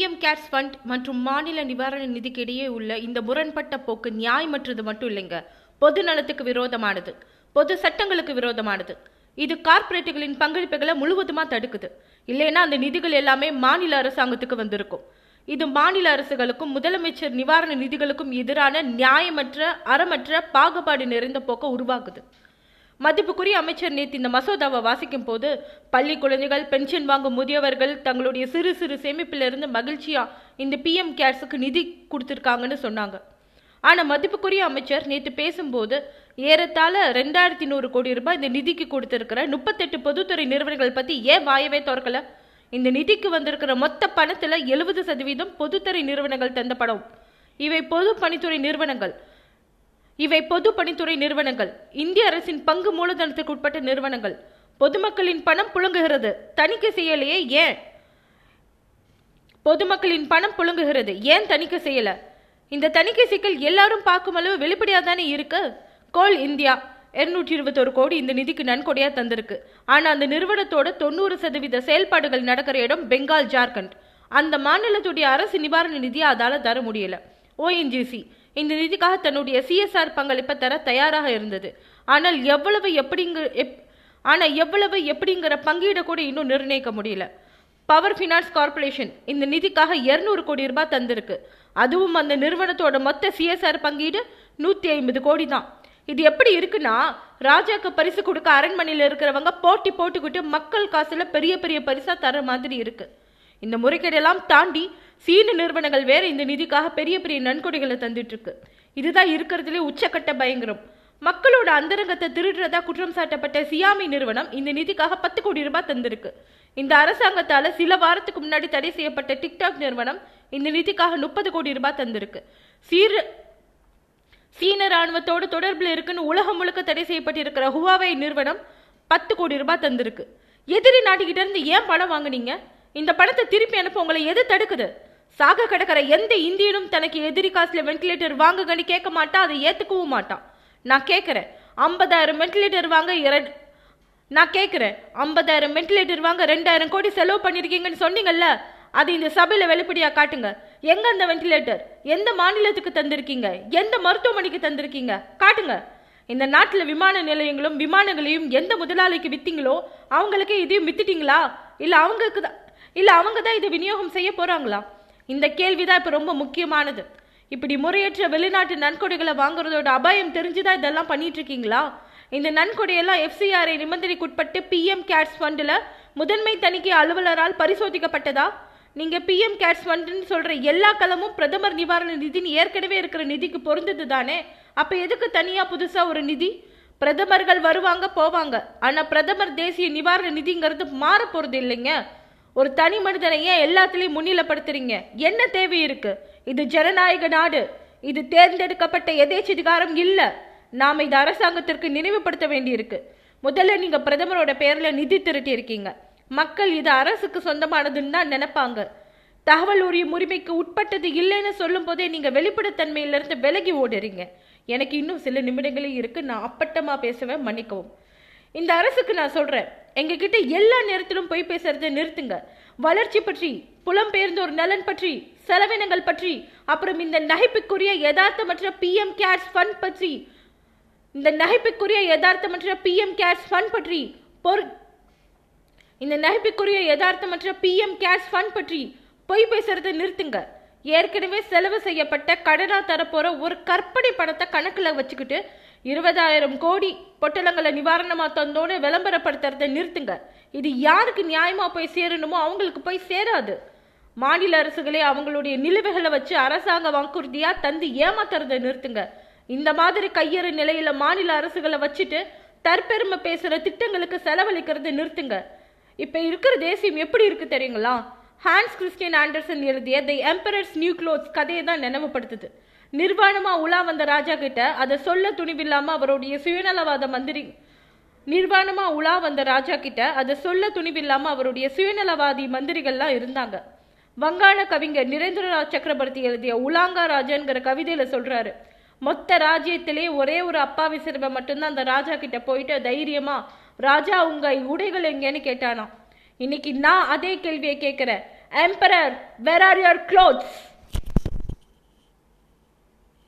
CM CARES fund மற்றும் மாநில நிவாரண நிதிக்கு இடையே உள்ள இந்த முரண்பட்ட போக்கு நியாயமற்றது மட்டும் இல்லைங்க. பொது நலத்துக்கு விரோதமானது. பொது சட்டங்களுக்கு விரோதமானது. இது கார்ப்பரேட்டுகளின் பங்களிப்புகளை முழுவதுமா தடுக்குது. இல்லைன்னா அந்த நிதிகள் எல்லாமே மாநில அரசாங்கத்துக்கு வந்திருக்கும். இது மாநில அரசுகளுக்கும் முதலமைச்சர் நிவாரண நிதிகளுக்கும் எதிரான நியாயமற்ற அறமற்ற பாகுபாடு நிறைந்த போக்க உருவாக்குது. மதிப்புக்குரிய அமைச்சர் நேற்று இந்த மசோதாவை வாசிக்கும் போது பள்ளி குழந்தைகள் பென்ஷன் வாங்கும் முதியவர்கள் தங்களுடைய சிறு சிறு சேமிப்பிலிருந்து மகிழ்ச்சியா இந்த பிஎம் கேர்ஸுக்கு நிதி கொடுத்துருக்காங்கன்னு சொன்னாங்க. ஆனால் மதிப்புக்குரிய அமைச்சர் நேற்று பேசும்போது ஏறத்தாழ ரெண்டாயிரத்தி நூறு கோடி ரூபாய் இந்த நிதிக்கு கொடுத்துருக்கிற முப்பத்தெட்டு பொதுத்துறை நிறுவனங்கள் பற்றி ஏன் வாயவே திறக்கல? இந்த நிதிக்கு வந்திருக்கிற மொத்த பணத்தில் எழுபது சதவீதம் பொதுத்துறை நிறுவனங்கள் தந்த படம் இவை பொது பணித்துறை நிறுவனங்கள். இவை பொது பணித்துறை நிறுவனங்கள். இந்திய அரசின் பங்கு மூலதனத்துக்கு உட்பட்ட நிறுவனங்கள். பொதுமக்களின் பணம் புழங்குகிறது. தணிக்கை செய்யலையே? ஏன்? பொதுமக்களின் பணம் புழங்குகிறது. ஏன் தணிக்கை செய்யல? இந்த தணிக்கை சிக்கல் எல்லாரும் பார்க்கும் அளவு வெளிப்படையா தானே இருக்கு? கோல் இந்தியா இருநூற்றி இருபத்தொரு கோடி இந்த நிதிக்கு நன்கொடையா தந்திருக்கு. ஆனா அந்த நிறுவனத்தோட தொண்ணூறு சதவீத செயல்பாடுகள் நடக்கிற இடம் பெங்கால் ஜார்க்கண்ட். அந்த மாநிலத்துடைய அரசு நிவாரண நிதியை அதால தர முடியல. ஓஎன்ஜிசி இந்த நிதிக்காக தன்னுடைய சிஎஸ்ஆர் பங்களிப்பை தர தயாராக இருந்தது. ஆனால் எவ்வளவு எப்படிங்க எப் ஆனால் எவ்வளவு எப்படிங்கிற பங்கீடை கூட இன்னும் நிர்ணயிக்க முடியல. பவர் ஃபினான்ஸ் கார்ப்பரேஷன் இந்த நிதிக்காக இருநூறு கோடி ரூபாய் தந்திருக்கு. அதுவும் அந்த நிறுவனத்தோட மொத்த சிஎஸ்ஆர் பங்கீடு நூத்தி ஐம்பது கோடி தான். இது எப்படி இருக்குன்னா ராஜாக்கு பரிசு கொடுக்க அரண்மனையில் இருக்கிறவங்க போட்டி போட்டுக்கிட்டு மக்கள் காசுல பெரிய பெரிய பரிசா தர மாதிரி இருக்கு. இந்த முறைகேடெல்லாம் தாண்டி சீன நிறுவனங்கள் வேற இந்த நிதிக்காக பெரிய பெரிய நன்கொடைகளை தந்துட்டு இருக்கு இதுதான் இருக்கிறதுலே உச்சக்கட்ட பயங்கரம். மக்களோட அந்தரங்கத்தை திருடுறதா குற்றம் சாட்டப்பட்ட சியாமி நிறுவனம் இந்த நிதிக்காக பத்து கோடி ரூபாய் தந்திருக்கு. இந்த அரசாங்கத்தால சில வாரத்துக்கு முன்னாடி தடை செய்யப்பட்ட டிக்டாக் நிறுவனம் இந்த நிதிக்காக முப்பது கோடி ரூபாய் தந்திருக்கு. சீர சீன ராணுவத்தோடு தொடர்பில் இருக்குன்னு உலகம் முழுக்க தடை செய்யப்பட்டிருக்கிற ஹுவாவை நிறுவனம் பத்து கோடி ரூபாய் தந்திருக்கு. எதிரி நாட்டுக்கிட்ட இருந்து ஏன் பணம் வாங்குனீங்க? இந்த பணத்தை திருப்பி அனுப்ப உங்களை எது தடுக்குது? சாக கிடக்கிற எந்த இந்தியனும் தனக்கு எதிரி காசுல வென்டிலேட்டர் வாங்குங்கன்னு கேட்க மாட்டான் அதை ஏத்துக்கவும் மாட்டான் நான் கேட்குறேன் ஐம்பதாயிரம் வென்டிலேட்டர் வாங்க இரண்டு நான் கேட்குறேன் ஐம்பதாயிரம் வென்டிலேட்டர் வாங்க ரெண்டாயிரம் கோடி செலவு பண்ணிருக்கீங்கன்னு சொன்னீங்கல்ல அது இந்த சபையில வெளிப்படையா காட்டுங்க. எங்க அந்த வென்டிலேட்டர் எந்த மாநிலத்துக்கு தந்திருக்கீங்க? எந்த மருத்துவமனைக்கு தந்திருக்கீங்க? காட்டுங்க. இந்த நாட்டுல விமான நிலையங்களும் விமானங்களையும் எந்த முதலாளிக்கு வித்தீங்களோ அவங்களுக்கே இதையும் வித்துட்டீங்களா? இல்ல அவங்களுக்கு தான் இல்லை அவங்க தான் இதை விநியோகம் செய்ய போகிறாங்களா இந்த கேள்விதான் இப்போ ரொம்ப முக்கியமானது. இப்படி முறையற்ற வெளிநாட்டு நன்கொடைகளை வாங்குறதோட அபாயம் தெரிஞ்சுதான் இதெல்லாம் பண்ணிட்டு இருக்கீங்களா இந்த நன்கொடையெல்லாம் எஃப்சிஆர்ஐ நிபந்தனைக்குட்பட்டு பிஎம் கேட்ஸ் ஃபண்டில் முதன்மை தணிக்கை அலுவலரால் பரிசோதிக்கப்பட்டதா? நீங்கள் பிஎம் கேட்ஸ் ஃபண்டுன்னு சொல்கிற எல்லா கலமும் பிரதமர் நிவாரண நிதின்னு ஏற்கனவே இருக்கிற நிதிக்கு பொருந்தது தானே அப்போ எதுக்கு தனியாக புதுசாக ஒரு நிதி? பிரதமர்கள் வருவாங்க போவாங்க. ஆனால் பிரதமர் தேசிய நிவாரண நிதிங்கிறது மாற போகிறது இல்லைங்க. ஒரு தனி மனிதனை ஏன் எல்லாத்துலேயும் முன்னிலைப்படுத்துறீங்க? என்ன தேவை இருக்கு? இது ஜனநாயக நாடு. இது தேர்ந்தெடுக்கப்பட்ட எதேச்சதிகாரம் இல்லை. நாம் இது அரசாங்கத்திற்கு நினைவுபடுத்த வேண்டியிருக்கு. முதல்ல நீங்கள் பிரதமரோட பேரில் நிதி திரட்டி இருக்கீங்க மக்கள் இது அரசுக்கு சொந்தமானதுன்னு தான் நினைப்பாங்க. தகவல் உரிமை உரிமைக்கு உட்பட்டது இல்லைன்னு சொல்லும் போதே நீங்கள் வெளிப்படைத்தன்மையிலிருந்து விலகி ஓடுறீங்க. எனக்கு இன்னும் சில நிமிடங்களே இருக்கு. நான் அப்பட்டமாக பேசுவேன் மன்னிக்கவும். இந்த அரசுக்கு நான் சொல்கிறேன் எங்ககிட்ட எல்லா நேரத்திலும் போய் பேசுறதை நிறுத்துங்க. வளர்ச்சி பற்றி புலம்பெயர்ந்தோர் நலன் பற்றி செலவினங்கள் பற்றி அப்புறம் இந்த நகைப்புக்குரிய யதார்த்தமற்ற பிஎம் கேர்ஸ் ஃபண்ட் பற்றி இந்த நகைப்புக்குரிய யதார்த்தமற்ற பிஎம் கேர்ஸ் ஃபண்ட் பற்றி பொரு இந்த நகைப்புக்குரிய யதார்த்தமற்ற பிஎம் கேர்ஸ் ஃபண்ட் பற்றி பொய் பேசுறதை நிறுத்துங்க. ஏற்கனவே செலவு செய்யப்பட்ட கடனா தரப்போற ஒரு கற்பனை பணத்தை கணக்கில் வச்சுக்கிட்டு இருபதாயிரம் கோடி பொட்டலங்களை நிவாரணமா தந்தோன்னு விளம்பரப்படுத்துறதை நிறுத்துங்க. இது யாருக்கு நியாயமா போய் சேரணுமோ அவங்களுக்கு போய் சேராது. மாநில அரசுகளே அவங்களுடைய நிலுவைகளை வச்சு அரசாங்க வாக்குறுதியா தந்து ஏமாத்துறதை நிறுத்துங்க. இந்த மாதிரி கையறு நிலையில மாநில அரசுகளை வச்சுட்டு தற்பெருமை பேசுற திட்டங்களுக்கு செலவழிக்கிறதை நிறுத்துங்க. இப்ப இருக்கிற தேசியம் எப்படி இருக்கு தெரியுங்களா? ஹான்ஸ் கிறிஸ்டியன் ஆண்டர்சன் எழுதிய தி எம்பரர்ஸ் நியூ க்ளோத்ஸ் கதையை தான் நினைவுபடுத்துது. நிர்வாணமா உலா வந்த ராஜா கிட்ட அதை சொல்ல துணிவில்லாம அவருடைய சுயநலவாத மந்திரி நிர்வாணமா உலா வந்த ராஜா கிட்ட அதை சொல்ல துணிவில்லாம அவருடைய சுயநலவாதி மந்திரிகள்லாம் இருந்தாங்க. வங்காள கவிஞர் நிரேந்திரநாத் சக்கரவர்த்தி எழுதிய உலாங்கா ராஜாங்கிற கவிதையில சொல்றாரு மொத்த ராஜ்யத்திலே ஒரே ஒரு அப்பாவி சிறுவன் மட்டும்தான் அந்த ராஜா கிட்ட போயிட்டு தைரியமா ராஜா உங்க உடைகள் எங்கேன்னு கேட்டானா இன்னைக்கு நான் அதே கேள்வியை கேட்கிறேன். Emperor where are your clothes